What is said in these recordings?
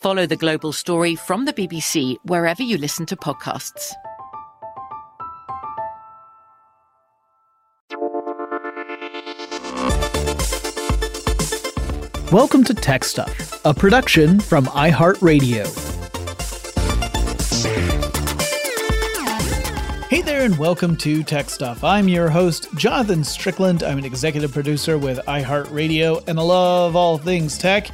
Follow the global story from the BBC wherever you listen to podcasts. Welcome to Tech Stuff, a production from iHeartRadio. Hey there, and welcome to Tech Stuff. I'm your host, Jonathan Strickland. I'm an executive producer with iHeartRadio, and I love all things tech.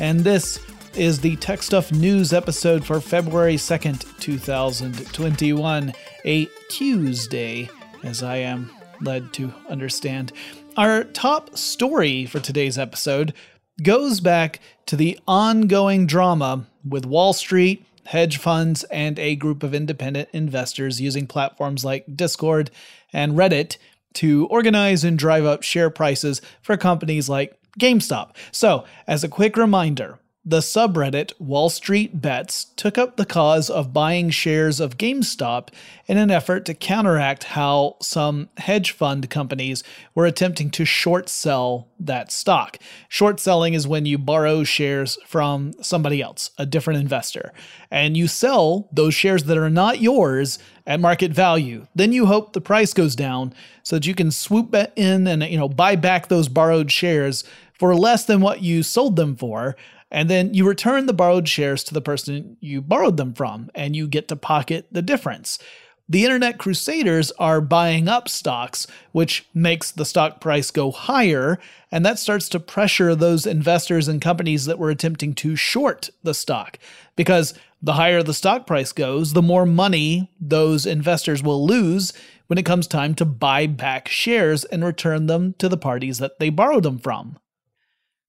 And this is the Tech Stuff News episode for February 2nd, 2021, a Tuesday, as I am led to understand. Our top story for today's episode goes back to the ongoing drama with Wall Street, hedge funds, and a group of independent investors using platforms like Discord and Reddit to organize and drive up share prices for companies like GameStop. So, as a quick reminder, the subreddit Wall Street Bets took up the cause of buying shares of GameStop in an effort to counteract how some hedge fund companies were attempting to short sell that stock. Short selling is when you borrow shares from somebody else, a different investor, and you sell those shares that are not yours at market value. Then you hope the price goes down so that you can swoop in and you know buy back those borrowed shares for less than what you sold them for and then you return the borrowed shares to the person you borrowed them from, and you get to pocket the difference. The internet crusaders are buying up stocks, which makes the stock price go higher, and that starts to pressure those investors and companies that were attempting to short the stock. Because the higher the stock price goes, the more money those investors will lose when it comes time to buy back shares and return them to the parties that they borrowed them from.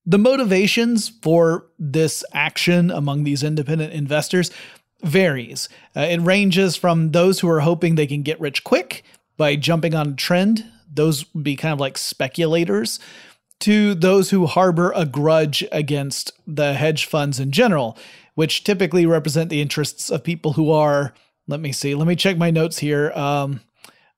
The motivations for this action among these independent investors varies. Uh, it ranges from those who are hoping they can get rich quick by jumping on a trend, those would be kind of like speculators, to those who harbor a grudge against the hedge funds in general, which typically represent the interests of people who are, let me see, let me check my notes here. Um,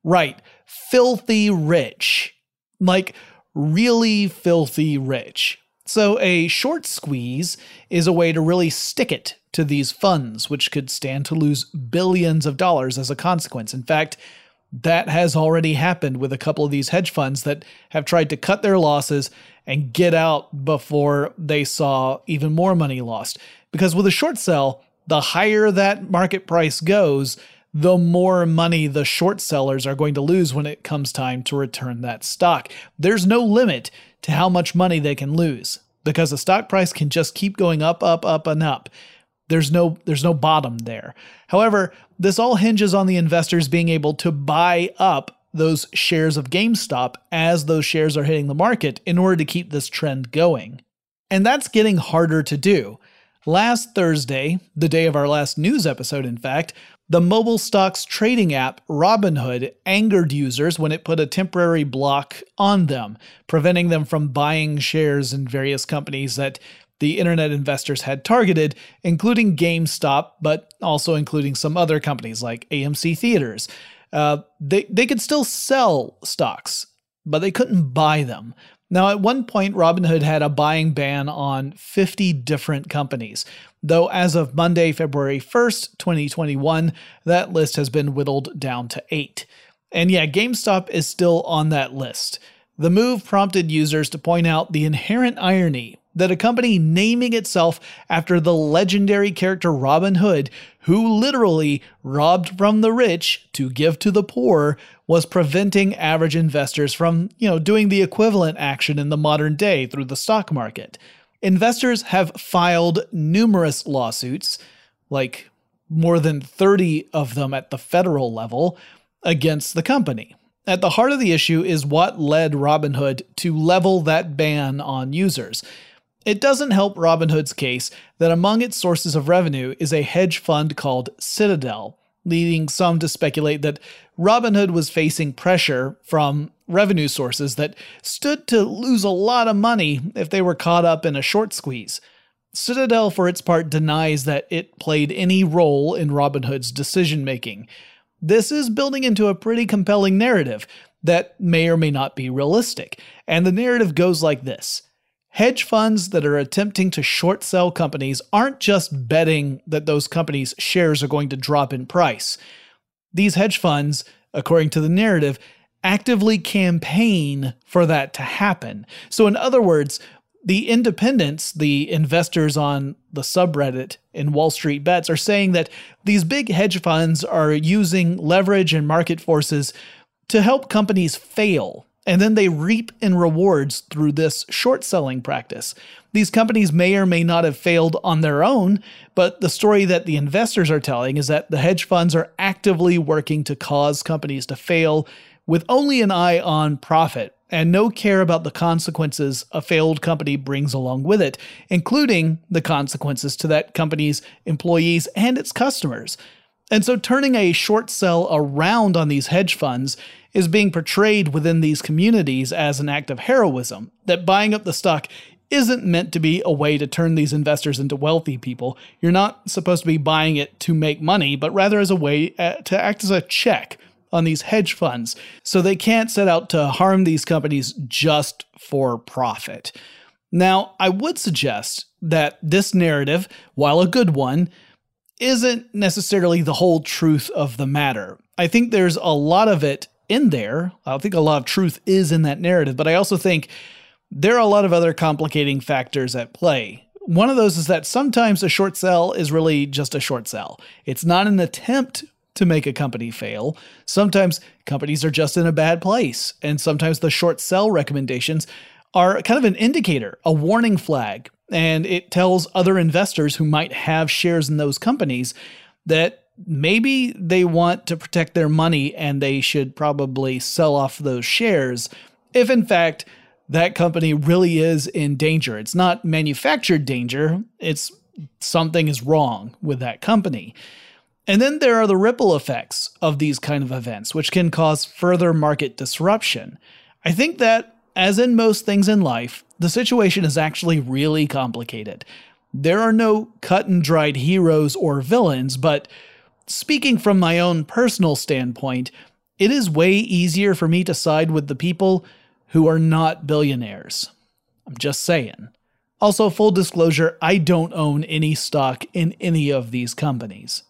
right, filthy rich. Like, really filthy rich. So, a short squeeze is a way to really stick it to these funds, which could stand to lose billions of dollars as a consequence. In fact, That has already happened with a couple of these hedge funds that have tried to cut their losses and get out before they saw even more money lost. Because with a short sell, the higher that market price goes, the more money the short sellers are going to lose when it comes time to return that stock. There's no limit to how much money they can lose because the stock price can just keep going up, up, up, and up. There's no there's no bottom there. However, this all hinges on the investors being able to buy up those shares of GameStop as those shares are hitting the market in order to keep this trend going. And that's getting harder to do. Last Thursday, the day of our last news episode, in fact, the mobile stocks trading app Robinhood angered users when it put a temporary block on them, preventing them from buying shares in various companies that the internet investors had targeted, including GameStop, but also including some other companies like AMC Theaters. Uh, they, they could still sell stocks, but they couldn't buy them. Now, at one point, Robinhood had a buying ban on 50 different companies, though as of Monday, February 1st, 2021, that list has been whittled down to eight. And yeah, GameStop is still on that list. The move prompted users to point out the inherent irony that a company naming itself after the legendary character Robin Hood, who literally robbed from the rich to give to the poor, was preventing average investors from, you know, doing the equivalent action in the modern day through the stock market. Investors have filed numerous lawsuits, like more than 30 of them at the federal level, against the company. At the heart of the issue is what led Robinhood to level that ban on users. It doesn't help Robinhood's case that among its sources of revenue is a hedge fund called Citadel, leading some to speculate that Robinhood was facing pressure from revenue sources that stood to lose a lot of money if they were caught up in a short squeeze. Citadel, for its part, denies that it played any role in Robinhood's decision making. This is building into a pretty compelling narrative that may or may not be realistic, and the narrative goes like this Hedge funds that are attempting to short sell companies aren't just betting that those companies' shares are going to drop in price. These hedge funds, according to the narrative, actively campaign for that to happen. So, in other words, the independents, the investors on the subreddit in Wall Street Bets, are saying that these big hedge funds are using leverage and market forces to help companies fail and then they reap in rewards through this short selling practice. These companies may or may not have failed on their own, but the story that the investors are telling is that the hedge funds are actively working to cause companies to fail with only an eye on profit and no care about the consequences a failed company brings along with it, including the consequences to that company's employees and its customers. And so turning a short sell around on these hedge funds is being portrayed within these communities as an act of heroism, that buying up the stock isn't meant to be a way to turn these investors into wealthy people. You're not supposed to be buying it to make money, but rather as a way uh, to act as a check on these hedge funds. So they can't set out to harm these companies just for profit. Now, I would suggest that this narrative, while a good one, isn't necessarily the whole truth of the matter. I think there's a lot of it in there. I think a lot of truth is in that narrative, but I also think there are a lot of other complicating factors at play. One of those is that sometimes a short sell is really just a short sell. It's not an attempt to make a company fail. Sometimes companies are just in a bad place, and sometimes the short sell recommendations are kind of an indicator, a warning flag, and it tells other investors who might have shares in those companies that maybe they want to protect their money and they should probably sell off those shares if in fact that company really is in danger. It's not manufactured danger, it's something is wrong with that company. And then there are the ripple effects of these kind of events, which can cause further market disruption. I think that, as in most things in life, the situation is actually really complicated. There are no cut and dried heroes or villains, but speaking from my own personal standpoint, it is way easier for me to side with the people who are not billionaires. I'm just saying. Also, full disclosure, I don't own any stock in any of these companies.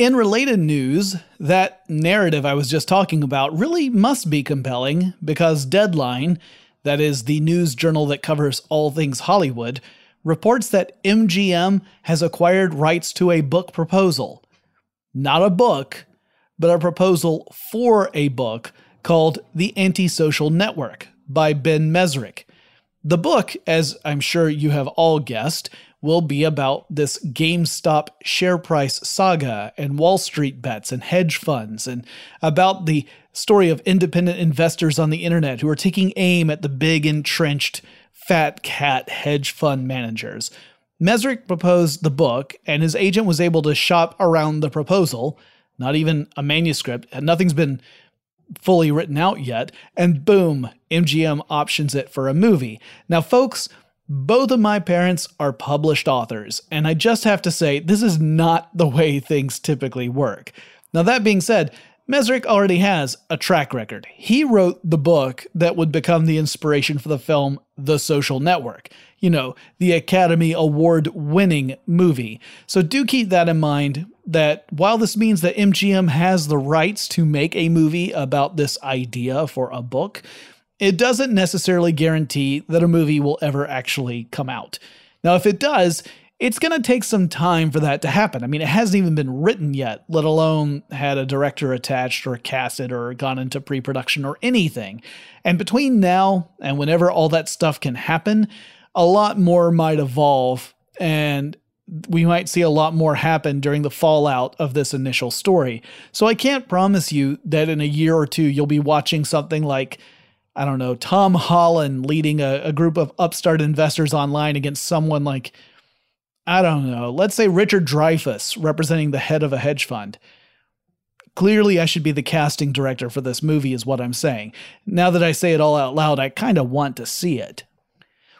In related news, that narrative I was just talking about really must be compelling because Deadline, that is the news journal that covers all things Hollywood, reports that MGM has acquired rights to a book proposal. Not a book, but a proposal for a book called The Antisocial Network by Ben Mezrich. The book, as I'm sure you have all guessed, will be about this GameStop share price saga and Wall Street bets and hedge funds, and about the story of independent investors on the internet who are taking aim at the big entrenched fat cat hedge fund managers. Mezrich proposed the book, and his agent was able to shop around the proposal. Not even a manuscript, nothing's been fully written out yet, and boom, MGM options it for a movie. Now, folks, both of my parents are published authors, and I just have to say, this is not the way things typically work. Now, that being said, Mezrich already has a track record. He wrote the book that would become the inspiration for the film The Social Network, you know, the Academy Award winning movie. So do keep that in mind that while this means that MGM has the rights to make a movie about this idea for a book, it doesn't necessarily guarantee that a movie will ever actually come out. Now, if it does, it's going to take some time for that to happen. I mean, it hasn't even been written yet, let alone had a director attached or casted or gone into pre production or anything. And between now and whenever all that stuff can happen, a lot more might evolve and we might see a lot more happen during the fallout of this initial story. So I can't promise you that in a year or two you'll be watching something like I don't know, Tom Holland leading a, a group of upstart investors online against someone like, I don't know, let's say Richard Dreyfuss representing the head of a hedge fund. Clearly, I should be the casting director for this movie, is what I'm saying. Now that I say it all out loud, I kind of want to see it.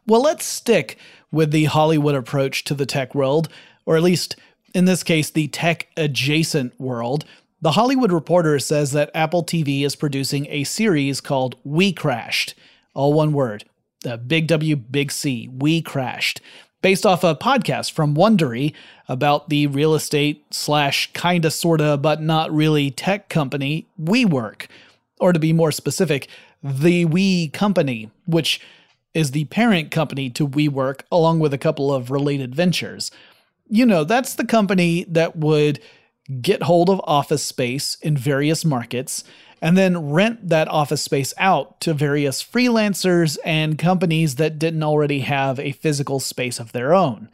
Well, let's stick with the Hollywood approach to the tech world, or at least in this case, the tech adjacent world, the Hollywood Reporter says that Apple TV is producing a series called We Crashed, all one word, the big W, big C, We Crashed, based off a podcast from Wondery about the real estate slash kinda sorta but not really tech company WeWork, or to be more specific, the We Company, which is the parent company to WeWork along with a couple of related ventures. You know, that's the company that would get hold of office space in various markets, and then rent that office space out to various freelancers and companies that didn't already have a physical space of their own.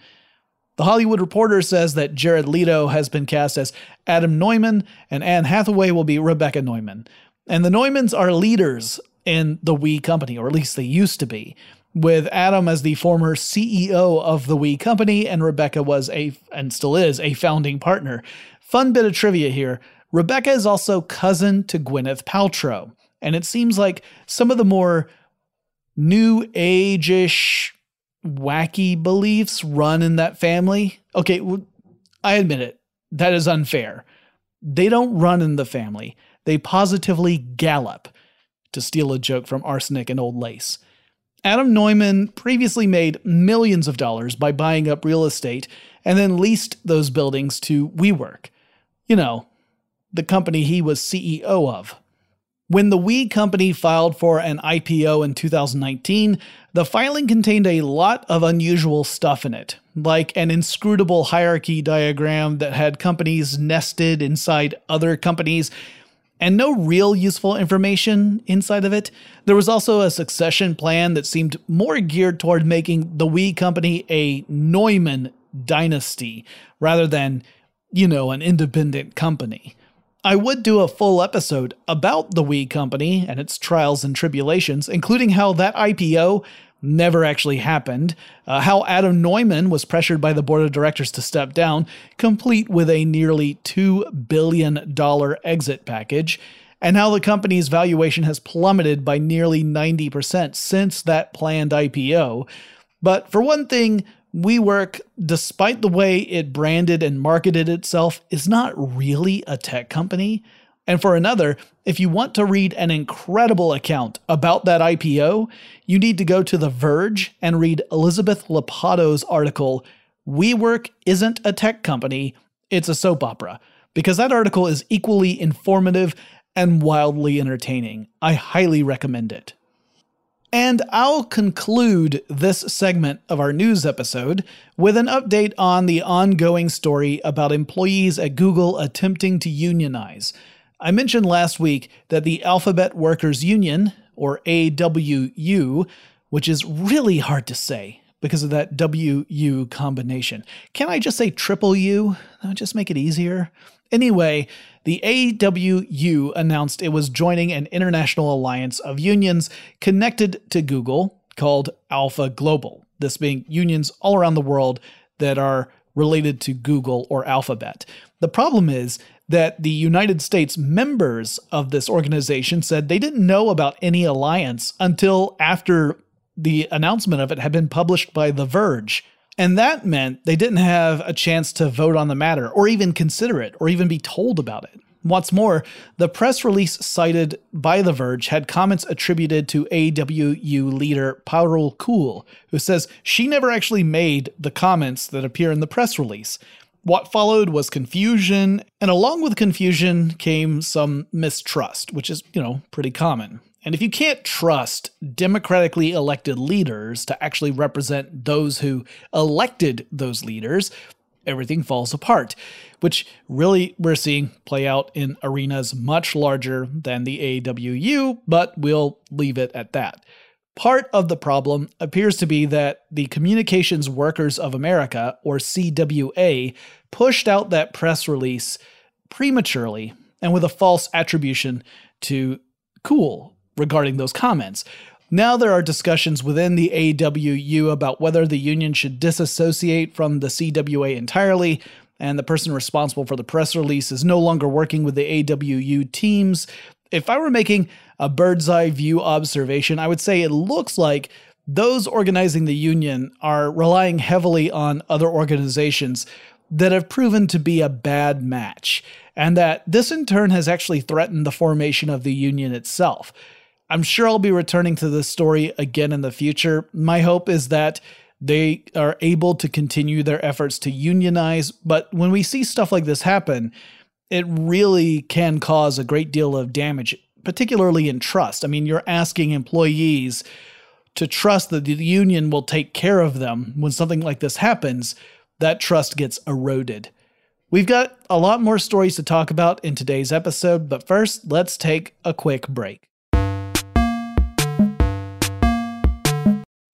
The Hollywood Reporter says that Jared Leto has been cast as Adam Neumann, and Anne Hathaway will be Rebecca Neumann. And the Neumanns are leaders in the We Company, or at least they used to be, with Adam as the former CEO of the We Company, and Rebecca was a, and still is, a founding partner. Fun bit of trivia here Rebecca is also cousin to Gwyneth Paltrow, and it seems like some of the more new age ish wacky beliefs run in that family. Okay, I admit it, that is unfair. They don't run in the family, they positively gallop, to steal a joke from Arsenic and Old Lace. Adam Neumann previously made millions of dollars by buying up real estate and then leased those buildings to WeWork you know, the company he was CEO of. When the We company filed for an IPO in 2019, the filing contained a lot of unusual stuff in it, like an inscrutable hierarchy diagram that had companies nested inside other companies, and no real useful information inside of it. There was also a succession plan that seemed more geared toward making the We company a Neumann dynasty rather than you know, an independent company. I would do a full episode about the We Company and its trials and tribulations, including how that IPO never actually happened, uh, how Adam Neumann was pressured by the board of directors to step down, complete with a nearly $2 billion exit package, and how the company's valuation has plummeted by nearly 90% since that planned IPO. But for one thing, WeWork, despite the way it branded and marketed itself, is not really a tech company. And for another, if you want to read an incredible account about that IPO, you need to go to The Verge and read Elizabeth Lopatto's article, WeWork Isn't a Tech Company, It's a Soap Opera. because that article is equally informative and wildly entertaining. I highly recommend it. And I'll conclude this segment of our news episode with an update on the ongoing story about employees at Google attempting to unionize. I mentioned last week that the Alphabet Workers Union, or AWU, which is really hard to say because of that WU combination. Can I just say triple U? That would just make it easier. Anyway, the AWU announced it was joining an international alliance of unions connected to Google called Alpha Global, this being unions all around the world that are related to Google or Alphabet. The problem is that the United States members of this organization said they didn't know about any alliance until after the announcement of it had been published by The Verge. And that meant they didn't have a chance to vote on the matter, or even consider it, or even be told about it. What's more, the press release cited by The Verge had comments attributed to AWU leader Parul Koul, who says she never actually made the comments that appear in the press release. What followed was confusion, and along with confusion came some mistrust, which is, you know, pretty common. And if you can't trust democratically elected leaders to actually represent those who elected those leaders, everything falls apart, which really we're seeing play out in arenas much larger than the AWU, but we'll leave it at that. Part of the problem appears to be that the Communications Workers of America, or CWA, pushed out that press release prematurely and with a false attribution to Koul, regarding those comments. Now there are discussions within the AWU about whether the union should disassociate from the CWA entirely, and the person responsible for the press release is no longer working with the AWU teams. If I were making a bird's eye view observation, I would say it looks like those organizing the union are relying heavily on other organizations that have proven to be a bad match, and that this in turn has actually threatened the formation of the union itself. I'm sure I'll be returning to this story again in the future. My hope is that they are able to continue their efforts to unionize, but when we see stuff like this happen, it really can cause a great deal of damage, particularly in trust. I mean, you're asking employees to trust that the union will take care of them when something like this happens. That trust gets eroded. We've got a lot more stories to talk about in today's episode, but first, let's take a quick break.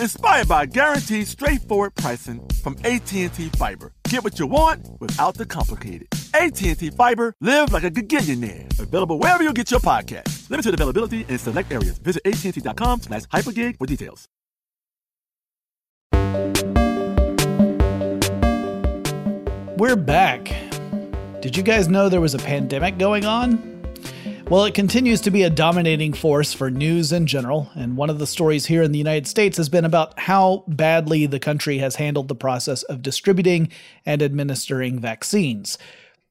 inspired by guaranteed straightforward pricing from AT&T Fiber. Get what you want without the complicated. AT&T Fiber, live like a gigillionaire. Available wherever you get your podcast. Limited availability in select areas. Visit AT&T.com slash hypergig for details. We're back. Did you guys know there was a pandemic going on? Well, it continues to be a dominating force for news in general, and one of the stories here in the United States has been about how badly the country has handled the process of distributing and administering vaccines.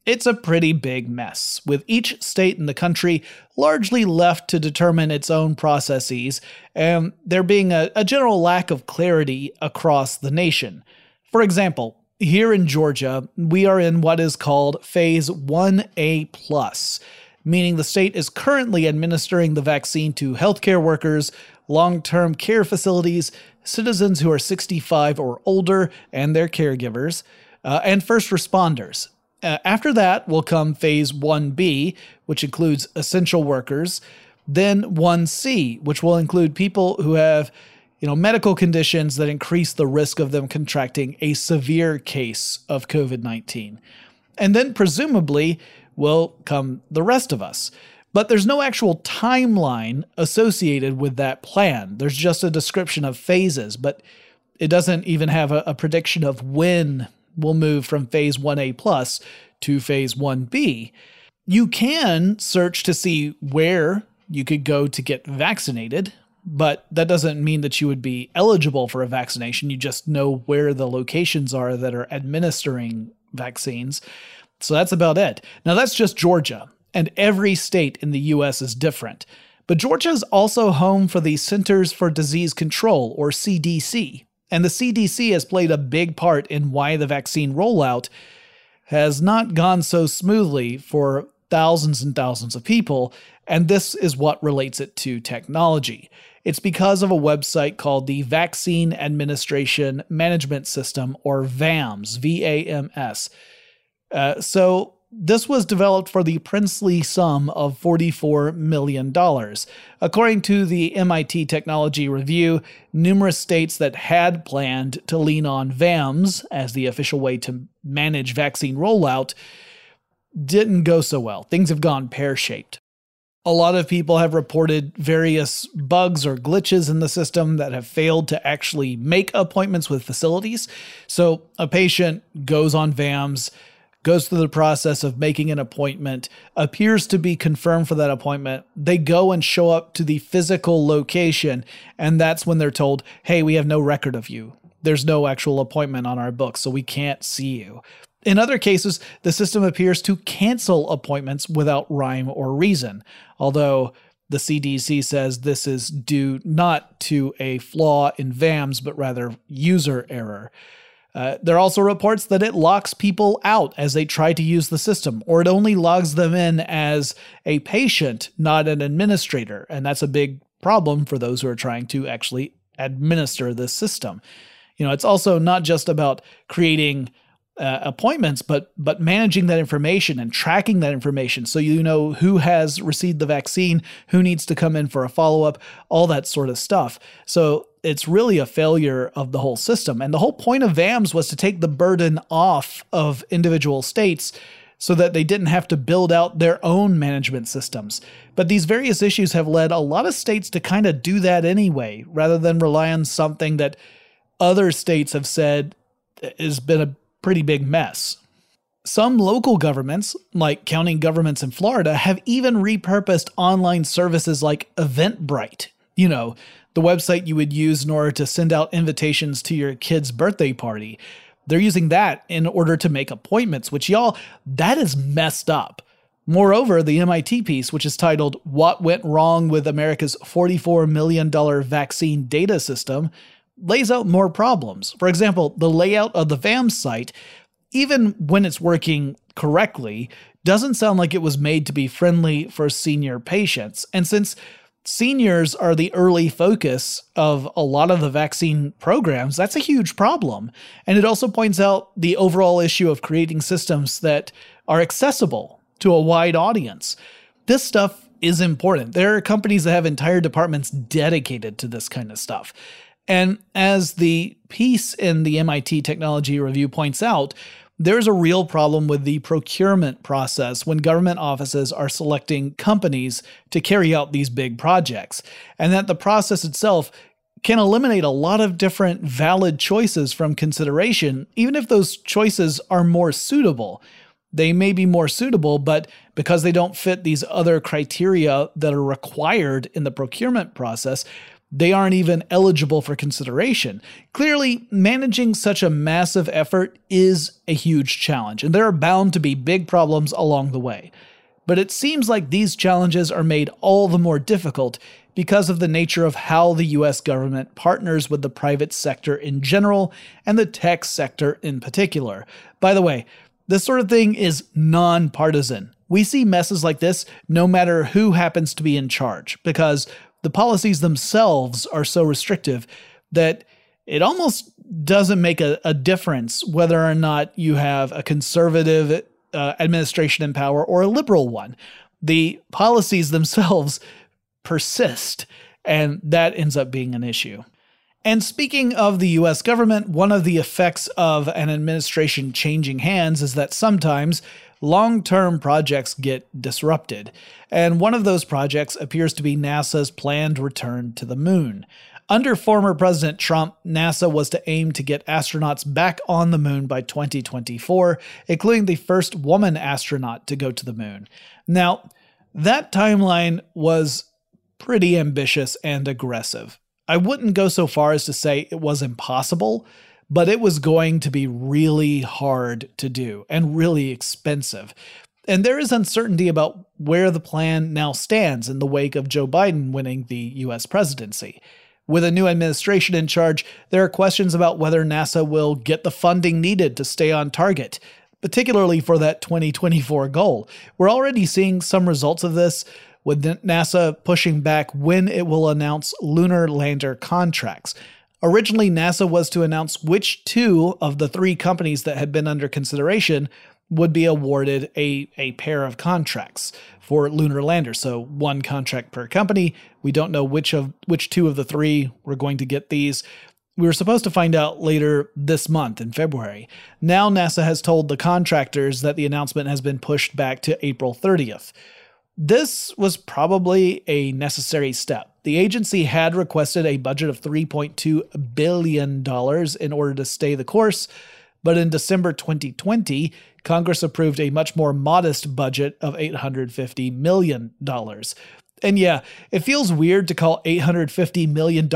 It's a pretty big mess, with each state in the country largely left to determine its own processes, and there being a, a general lack of clarity across the nation. For example, here in Georgia, we are in what is called Phase 1A plus meaning the state is currently administering the vaccine to healthcare workers, long term care facilities, citizens who are 65 or older and their caregivers, uh, and first responders. Uh, after that will come phase 1B, which includes essential workers, then 1C, which will include people who have you know medical conditions that increase the risk of them contracting a severe case of COVID-19. And then presumably will come the rest of us. But there's no actual timeline associated with that plan. There's just a description of phases, but it doesn't even have a, a prediction of when we'll move from phase 1A plus to phase 1B. You can search to see where you could go to get vaccinated, but that doesn't mean that you would be eligible for a vaccination. You just know where the locations are that are administering vaccines. So that's about it. Now, that's just Georgia, and every state in the US is different. But Georgia is also home for the Centers for Disease Control, or CDC. And the CDC has played a big part in why the vaccine rollout has not gone so smoothly for thousands and thousands of people. And this is what relates it to technology. It's because of a website called the Vaccine Administration Management System, or VAMS, V A M S. Uh, so this was developed for the princely sum of $44 million. According to the MIT Technology Review, numerous states that had planned to lean on VAMS as the official way to manage vaccine rollout didn't go so well. Things have gone pear shaped. A lot of people have reported various bugs or glitches in the system that have failed to actually make appointments with facilities. So a patient goes on VAMS goes through the process of making an appointment, appears to be confirmed for that appointment. They go and show up to the physical location, and that's when they're told, hey, we have no record of you. There's no actual appointment on our books, so we can't see you. In other cases, the system appears to cancel appointments without rhyme or reason, although the CDC says this is due not to a flaw in VAMS, but rather user error. Uh, there are also reports that it locks people out as they try to use the system, or it only logs them in as a patient, not an administrator. And that's a big problem for those who are trying to actually administer this system. You know, it's also not just about creating uh, appointments, but but managing that information and tracking that information so you know who has received the vaccine, who needs to come in for a follow up, all that sort of stuff. So it's really a failure of the whole system. And the whole point of VAMS was to take the burden off of individual states so that they didn't have to build out their own management systems. But these various issues have led a lot of states to kind of do that anyway, rather than rely on something that other states have said has been a pretty big mess. Some local governments, like county governments in Florida, have even repurposed online services like Eventbrite. You know, the website you would use in order to send out invitations to your kid's birthday party. They're using that in order to make appointments, which y'all, that is messed up. Moreover, the MIT piece, which is titled What Went Wrong with America's $44 million Vaccine Data System, lays out more problems. For example, the layout of the VAMS site, even when it's working correctly, doesn't sound like it was made to be friendly for senior patients. And since seniors are the early focus of a lot of the vaccine programs, that's a huge problem. And it also points out the overall issue of creating systems that are accessible to a wide audience. This stuff is important. There are companies that have entire departments dedicated to this kind of stuff. And as the piece in the MIT Technology Review points out, there's a real problem with the procurement process when government offices are selecting companies to carry out these big projects, and that the process itself can eliminate a lot of different valid choices from consideration, even if those choices are more suitable. They may be more suitable, but because they don't fit these other criteria that are required in the procurement process, they aren't even eligible for consideration. Clearly, managing such a massive effort is a huge challenge, and there are bound to be big problems along the way. But it seems like these challenges are made all the more difficult because of the nature of how the US government partners with the private sector in general and the tech sector in particular. By the way, this sort of thing is nonpartisan. We see messes like this no matter who happens to be in charge because the policies themselves are so restrictive that it almost doesn't make a, a difference whether or not you have a conservative uh, administration in power or a liberal one. The policies themselves persist, and that ends up being an issue. And speaking of the US government, one of the effects of an administration changing hands is that sometimes long term projects get disrupted. And one of those projects appears to be NASA's planned return to the moon. Under former President Trump, NASA was to aim to get astronauts back on the moon by 2024, including the first woman astronaut to go to the moon. Now, that timeline was pretty ambitious and aggressive. I wouldn't go so far as to say it was impossible, but it was going to be really hard to do and really expensive. And there is uncertainty about where the plan now stands in the wake of Joe Biden winning the US presidency. With a new administration in charge, there are questions about whether NASA will get the funding needed to stay on target, particularly for that 2024 goal. We're already seeing some results of this with NASA pushing back when it will announce lunar lander contracts. Originally, NASA was to announce which two of the three companies that had been under consideration would be awarded a, a pair of contracts for lunar landers. So one contract per company. We don't know which of which two of the three were going to get these. We were supposed to find out later this month in February. Now NASA has told the contractors that the announcement has been pushed back to April 30th. This was probably a necessary step. The agency had requested a budget of $3.2 billion in order to stay the course, but in December 2020, Congress approved a much more modest budget of $850 million. And yeah, it feels weird to call $850 million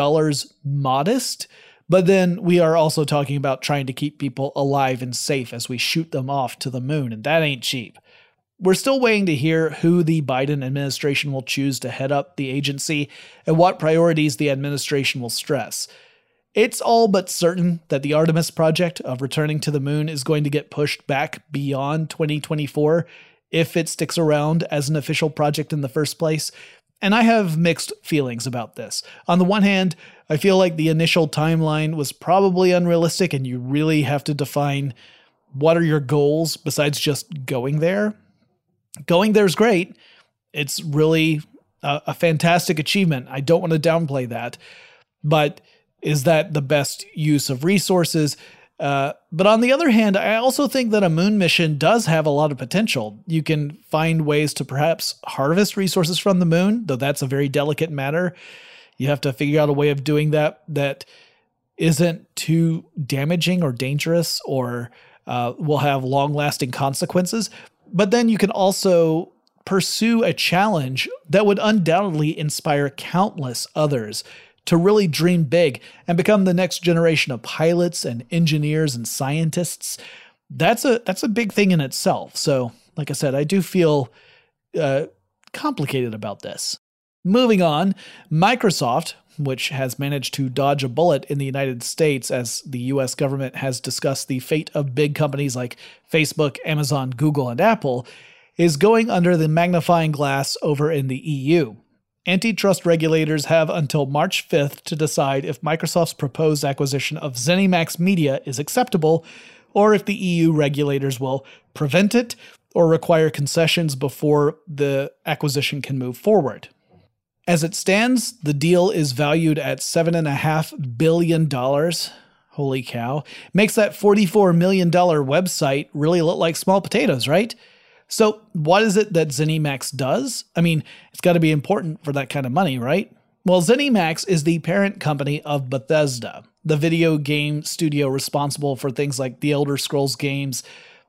modest, but then we are also talking about trying to keep people alive and safe as we shoot them off to the moon, and that ain't cheap. We're still waiting to hear who the Biden administration will choose to head up the agency and what priorities the administration will stress. It's all but certain that the Artemis project of returning to the moon is going to get pushed back beyond 2024 if it sticks around as an official project in the first place. And I have mixed feelings about this. On the one hand, I feel like the initial timeline was probably unrealistic and you really have to define what are your goals besides just going there going there is great. It's really a, a fantastic achievement. I don't want to downplay that, but is that the best use of resources? Uh, but on the other hand, I also think that a moon mission does have a lot of potential. You can find ways to perhaps harvest resources from the moon, though that's a very delicate matter. You have to figure out a way of doing that that isn't too damaging or dangerous or uh, will have long lasting consequences. But then you can also pursue a challenge that would undoubtedly inspire countless others to really dream big and become the next generation of pilots and engineers and scientists. That's a that's a big thing in itself. So, like I said, I do feel uh, complicated about this. Moving on, Microsoft, which has managed to dodge a bullet in the United States as the US government has discussed the fate of big companies like Facebook, Amazon, Google, and Apple, is going under the magnifying glass over in the EU. Antitrust regulators have until March 5th to decide if Microsoft's proposed acquisition of ZeniMax Media is acceptable, or if the EU regulators will prevent it or require concessions before the acquisition can move forward. As it stands, the deal is valued at $7.5 billion. Holy cow. Makes that $44 million website really look like small potatoes, right? So, what is it that ZeniMax does? I mean, it's got to be important for that kind of money, right? Well, ZeniMax is the parent company of Bethesda, the video game studio responsible for things like the Elder Scrolls games,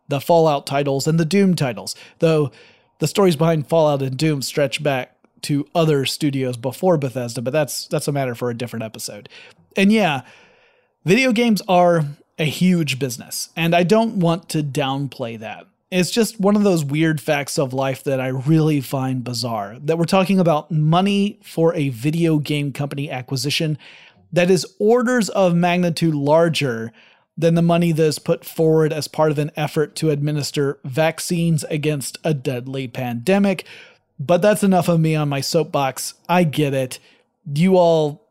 the Fallout titles, and the Doom titles, though the stories behind Fallout and Doom stretch back to other studios before Bethesda, but that's that's a matter for a different episode. And yeah, video games are a huge business, and I don't want to downplay that. It's just one of those weird facts of life that I really find bizarre that we're talking about money for a video game company acquisition that is orders of magnitude larger than the money that is put forward as part of an effort to administer vaccines against a deadly pandemic. But that's enough of me on my soapbox. I get it. You all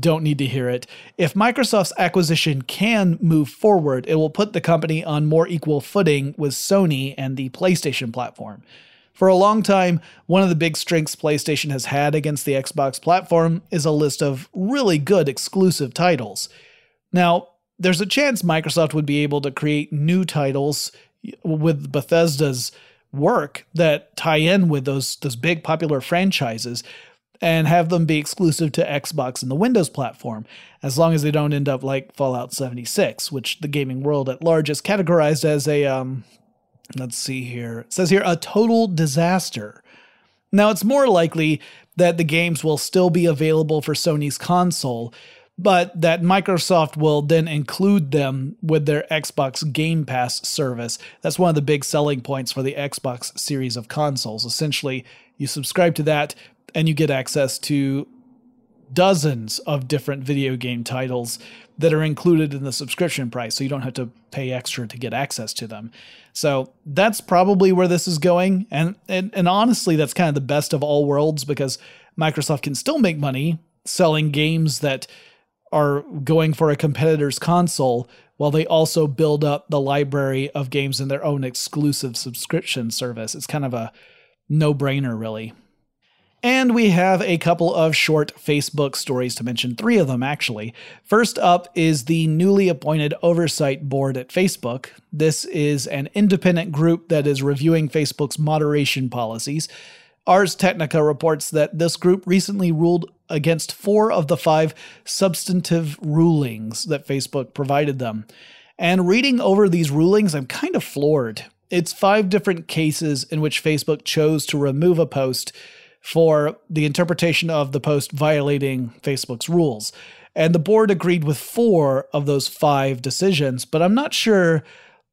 don't need to hear it. If Microsoft's acquisition can move forward, it will put the company on more equal footing with Sony and the PlayStation platform. For a long time, one of the big strengths PlayStation has had against the Xbox platform is a list of really good exclusive titles. Now, there's a chance Microsoft would be able to create new titles with Bethesda's work that tie in with those those big popular franchises and have them be exclusive to Xbox and the Windows platform, as long as they don't end up like Fallout 76, which the gaming world at large is categorized as a, um, let's see here, it says here, a total disaster. Now, it's more likely that the games will still be available for Sony's console, but that Microsoft will then include them with their Xbox Game Pass service. That's one of the big selling points for the Xbox series of consoles. Essentially, you subscribe to that, and you get access to dozens of different video game titles that are included in the subscription price, so you don't have to pay extra to get access to them. So that's probably where this is going, and and, and honestly, that's kind of the best of all worlds because Microsoft can still make money selling games that are going for a competitor's console while they also build up the library of games in their own exclusive subscription service. It's kind of a no brainer, really. And we have a couple of short Facebook stories to mention, three of them actually. First up is the newly appointed Oversight Board at Facebook. This is an independent group that is reviewing Facebook's moderation policies. Ars Technica reports that this group recently ruled against four of the five substantive rulings that Facebook provided them. And reading over these rulings, I'm kind of floored. It's five different cases in which Facebook chose to remove a post for the interpretation of the post violating Facebook's rules. And the board agreed with four of those five decisions, but I'm not sure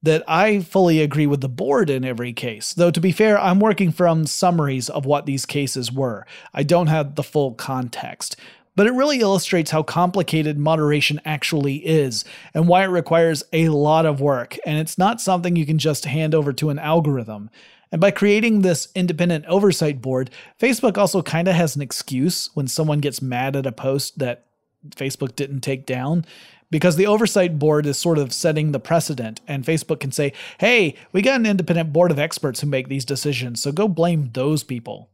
that I fully agree with the board in every case. Though, to be fair, I'm working from summaries of what these cases were. I don't have the full context. But it really illustrates how complicated moderation actually is and why it requires a lot of work, and it's not something you can just hand over to an algorithm. And by creating this independent oversight board, Facebook also kind of has an excuse when someone gets mad at a post that Facebook didn't take down. Because the oversight board is sort of setting the precedent, and Facebook can say, hey, we got an independent board of experts who make these decisions, so go blame those people.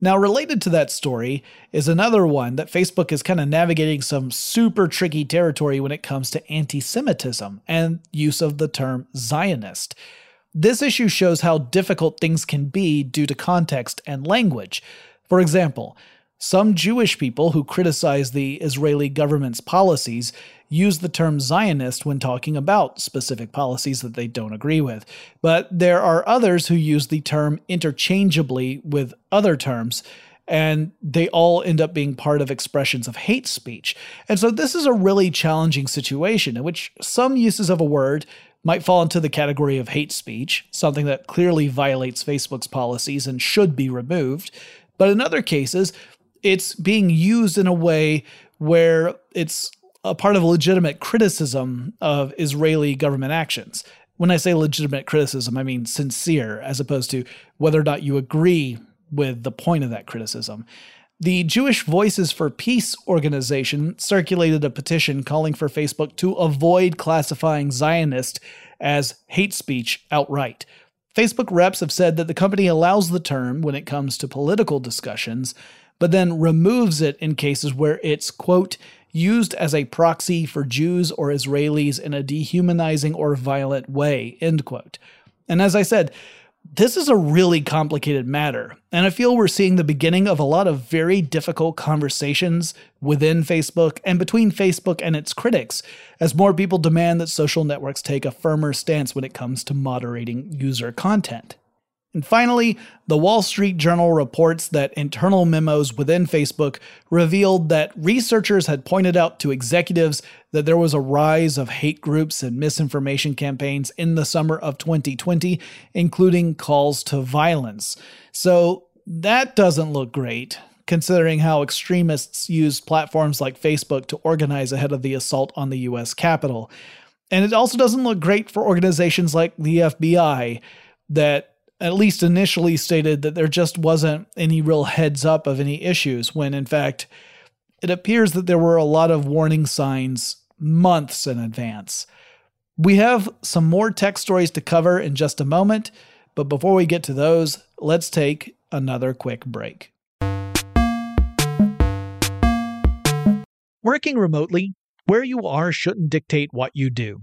Now, related to that story is another one that Facebook is kind of navigating some super tricky territory when it comes to anti Semitism and use of the term Zionist. This issue shows how difficult things can be due to context and language. For example, some Jewish people who criticize the Israeli government's policies use the term Zionist when talking about specific policies that they don't agree with. But there are others who use the term interchangeably with other terms, and they all end up being part of expressions of hate speech. And so this is a really challenging situation in which some uses of a word might fall into the category of hate speech, something that clearly violates Facebook's policies and should be removed. But in other cases, it's being used in a way where it's a part of a legitimate criticism of Israeli government actions. When I say legitimate criticism, I mean sincere, as opposed to whether or not you agree with the point of that criticism. The Jewish Voices for Peace organization circulated a petition calling for Facebook to avoid classifying Zionist as hate speech outright. Facebook reps have said that the company allows the term when it comes to political discussions, but then removes it in cases where it's, quote, used as a proxy for Jews or Israelis in a dehumanizing or violent way, end quote. And as I said, this is a really complicated matter, and I feel we're seeing the beginning of a lot of very difficult conversations within Facebook and between Facebook and its critics as more people demand that social networks take a firmer stance when it comes to moderating user content. And finally, the Wall Street Journal reports that internal memos within Facebook revealed that researchers had pointed out to executives that there was a rise of hate groups and misinformation campaigns in the summer of 2020, including calls to violence. So that doesn't look great, considering how extremists use platforms like Facebook to organize ahead of the assault on the US Capitol. And it also doesn't look great for organizations like the FBI that at least initially stated that there just wasn't any real heads up of any issues, when in fact, it appears that there were a lot of warning signs months in advance. We have some more tech stories to cover in just a moment, but before we get to those, let's take another quick break. Working remotely, where you are shouldn't dictate what you do.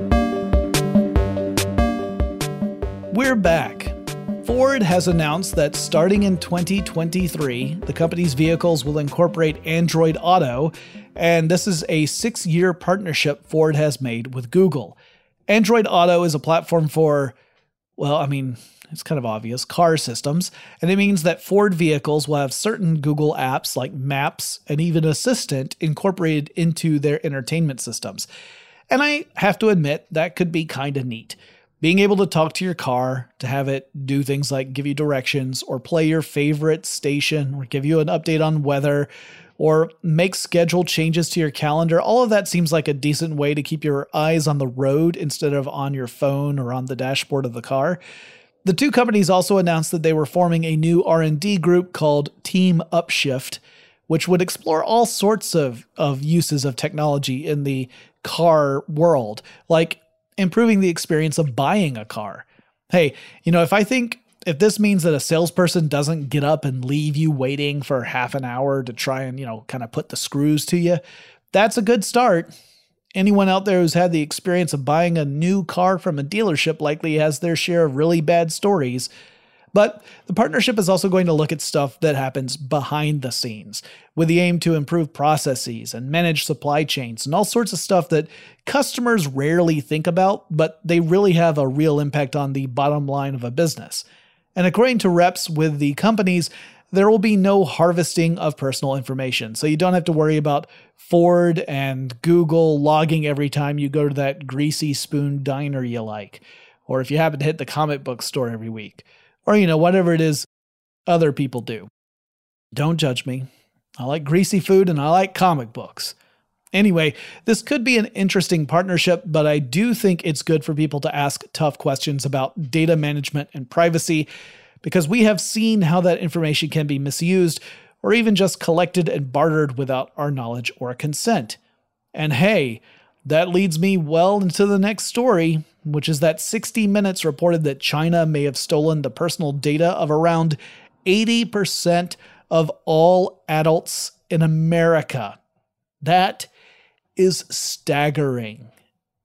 We're back. Ford has announced that starting in 2023, the company's vehicles will incorporate Android Auto, and this is a six year partnership Ford has made with Google. Android Auto is a platform for, well, I mean, it's kind of obvious, car systems, and it means that Ford vehicles will have certain Google apps like Maps and even Assistant incorporated into their entertainment systems. And I have to admit, that could be kind of neat. Being able to talk to your car, to have it do things like give you directions or play your favorite station or give you an update on weather or make schedule changes to your calendar, all of that seems like a decent way to keep your eyes on the road instead of on your phone or on the dashboard of the car. The two companies also announced that they were forming a new R&D group called Team Upshift, which would explore all sorts of, of uses of technology in the car world, like improving the experience of buying a car. Hey, you know, if I think if this means that a salesperson doesn't get up and leave you waiting for half an hour to try and, you know, kind of put the screws to you, that's a good start. Anyone out there who's had the experience of buying a new car from a dealership likely has their share of really bad stories but the partnership is also going to look at stuff that happens behind the scenes, with the aim to improve processes and manage supply chains and all sorts of stuff that customers rarely think about, but they really have a real impact on the bottom line of a business. And according to reps with the companies, there will be no harvesting of personal information. So you don't have to worry about Ford and Google logging every time you go to that greasy spoon diner you like, or if you happen to hit the comic book store every week or, you know, whatever it is other people do. Don't judge me. I like greasy food and I like comic books. Anyway, this could be an interesting partnership, but I do think it's good for people to ask tough questions about data management and privacy because we have seen how that information can be misused or even just collected and bartered without our knowledge or consent. And hey, that leads me well into the next story which is that 60 Minutes reported that China may have stolen the personal data of around 80% of all adults in America. That is staggering.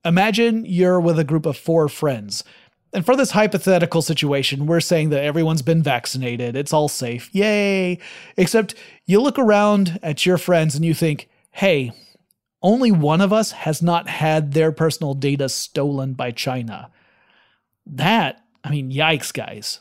Imagine you're with a group of four friends. And for this hypothetical situation, we're saying that everyone's been vaccinated, it's all safe. Yay! Except you look around at your friends and you think, hey, only one of us has not had their personal data stolen by China. That, I mean, yikes, guys.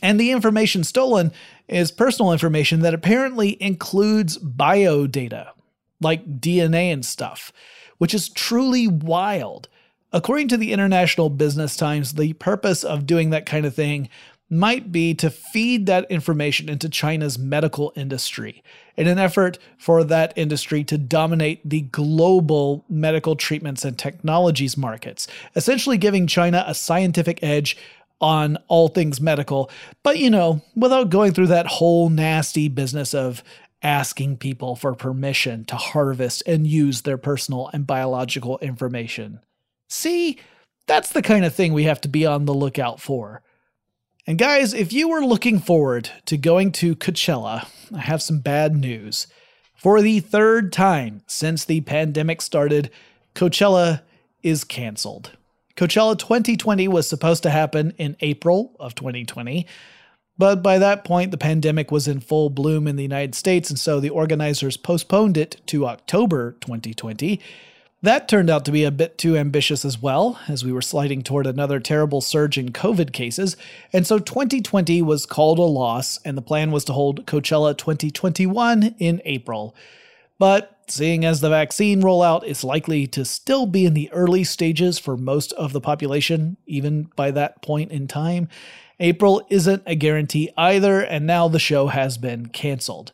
And the information stolen is personal information that apparently includes bio data, like DNA and stuff, which is truly wild. According to the International Business Times, the purpose of doing that kind of thing might be to feed that information into China's medical industry in an effort for that industry to dominate the global medical treatments and technologies markets, essentially giving China a scientific edge on all things medical, but you know, without going through that whole nasty business of asking people for permission to harvest and use their personal and biological information. See, that's the kind of thing we have to be on the lookout for. And guys, if you were looking forward to going to Coachella, I have some bad news. For the third time since the pandemic started, Coachella is canceled. Coachella 2020 was supposed to happen in April of 2020, but by that point, the pandemic was in full bloom in the United States, and so the organizers postponed it to October 2020 that turned out to be a bit too ambitious as well, as we were sliding toward another terrible surge in COVID cases, and so 2020 was called a loss, and the plan was to hold Coachella 2021 in April. But seeing as the vaccine rollout is likely to still be in the early stages for most of the population, even by that point in time, April isn't a guarantee either, and now the show has been canceled.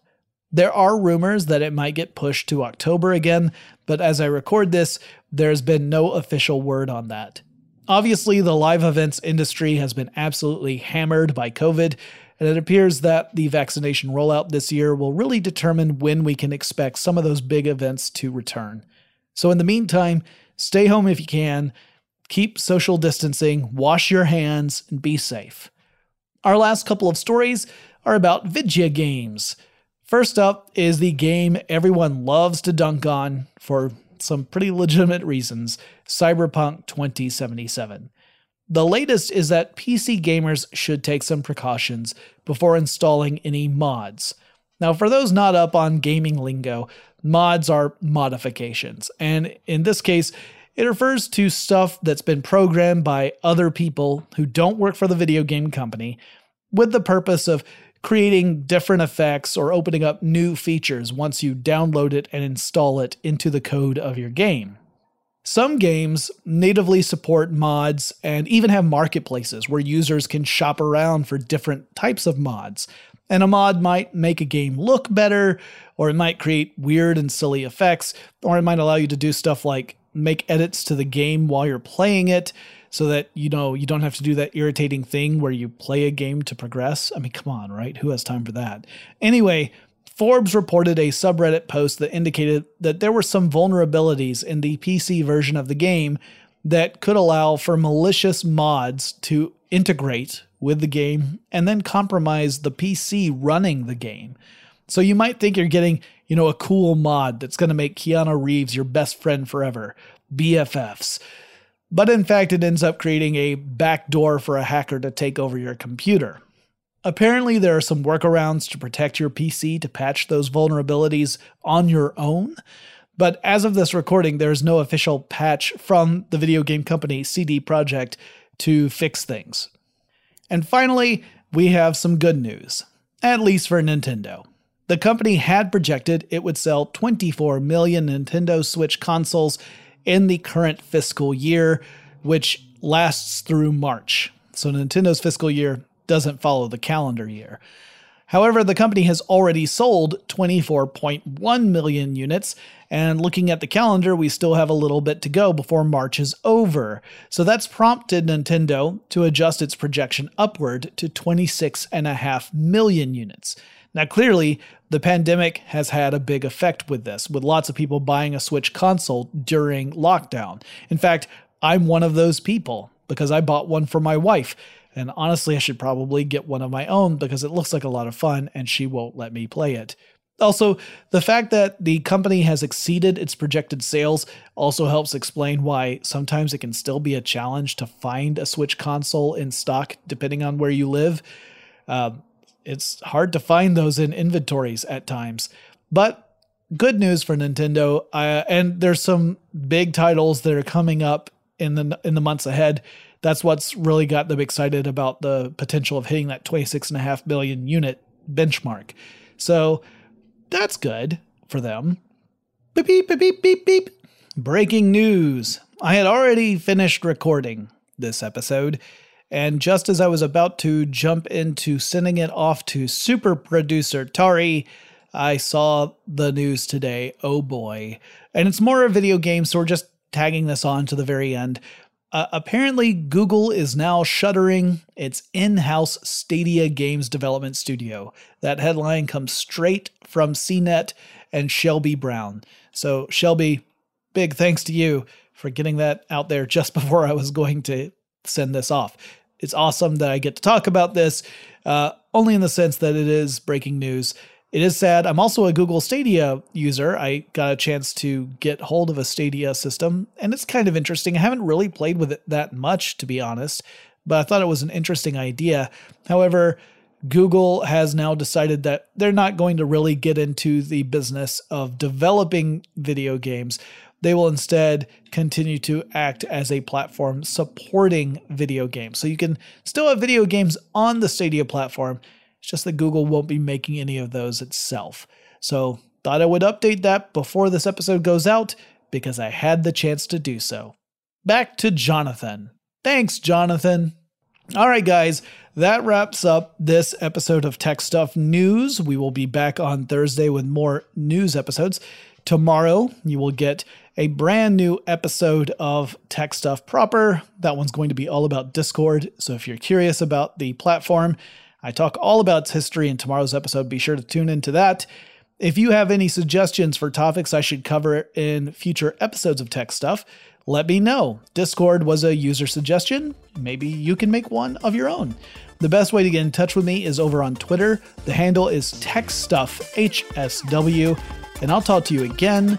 There are rumors that it might get pushed to October again, but as I record this, there's been no official word on that. Obviously, the live events industry has been absolutely hammered by COVID, and it appears that the vaccination rollout this year will really determine when we can expect some of those big events to return. So, in the meantime, stay home if you can, keep social distancing, wash your hands, and be safe. Our last couple of stories are about video games. First up is the game everyone loves to dunk on for some pretty legitimate reasons Cyberpunk 2077. The latest is that PC gamers should take some precautions before installing any mods. Now, for those not up on gaming lingo, mods are modifications, and in this case, it refers to stuff that's been programmed by other people who don't work for the video game company with the purpose of creating different effects or opening up new features once you download it and install it into the code of your game. Some games natively support mods and even have marketplaces where users can shop around for different types of mods. And a mod might make a game look better, or it might create weird and silly effects, or it might allow you to do stuff like make edits to the game while you're playing it so that you know you don't have to do that irritating thing where you play a game to progress. I mean, come on, right? Who has time for that? Anyway, Forbes reported a subreddit post that indicated that there were some vulnerabilities in the PC version of the game that could allow for malicious mods to integrate with the game and then compromise the PC running the game. So you might think you're getting, you know, a cool mod that's going to make Keanu Reeves your best friend forever, BFFs. But in fact, it ends up creating a backdoor for a hacker to take over your computer. Apparently, there are some workarounds to protect your PC to patch those vulnerabilities on your own. But as of this recording, there is no official patch from the video game company CD Projekt to fix things. And finally, we have some good news, at least for Nintendo. The company had projected it would sell 24 million Nintendo Switch consoles in the current fiscal year, which lasts through March. So Nintendo's fiscal year doesn't follow the calendar year. However, the company has already sold 24.1 million units, and looking at the calendar, we still have a little bit to go before March is over. So that's prompted Nintendo to adjust its projection upward to 26.5 million units. Now, clearly, the pandemic has had a big effect with this, with lots of people buying a Switch console during lockdown. In fact, I'm one of those people because I bought one for my wife. And honestly, I should probably get one of my own because it looks like a lot of fun and she won't let me play it. Also, the fact that the company has exceeded its projected sales also helps explain why sometimes it can still be a challenge to find a Switch console in stock depending on where you live. Uh, it's hard to find those in inventories at times. But good news for Nintendo, uh, and there's some big titles that are coming up in the in the months ahead. That's what's really got them excited about the potential of hitting that 26.5 million unit benchmark. So that's good for them. Beep, beep, beep, beep, beep, beep. Breaking news. I had already finished recording this episode and just as I was about to jump into sending it off to super producer Tari, I saw the news today. Oh boy. And it's more of a video game, so we're just tagging this on to the very end. Uh, apparently, Google is now shuttering its in house Stadia Games development studio. That headline comes straight from CNET and Shelby Brown. So, Shelby, big thanks to you for getting that out there just before I was going to send this off. It's awesome that I get to talk about this, uh, only in the sense that it is breaking news. It is sad. I'm also a Google Stadia user. I got a chance to get hold of a Stadia system, and it's kind of interesting. I haven't really played with it that much, to be honest, but I thought it was an interesting idea. However, Google has now decided that they're not going to really get into the business of developing video games. They will instead continue to act as a platform supporting video games. So you can still have video games on the Stadia platform. It's just that Google won't be making any of those itself. So thought I would update that before this episode goes out because I had the chance to do so. Back to Jonathan. Thanks, Jonathan. All right, guys, that wraps up this episode of Tech Stuff News. We will be back on Thursday with more news episodes. Tomorrow, you will get a brand new episode of Tech Stuff Proper. That one's going to be all about Discord. So if you're curious about the platform, I talk all about its history in tomorrow's episode. Be sure to tune into that. If you have any suggestions for topics I should cover in future episodes of Tech Stuff, let me know. Discord was a user suggestion. Maybe you can make one of your own. The best way to get in touch with me is over on Twitter. The handle is TechStuffHSW. And I'll talk to you again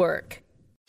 Network.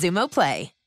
Xumo Play.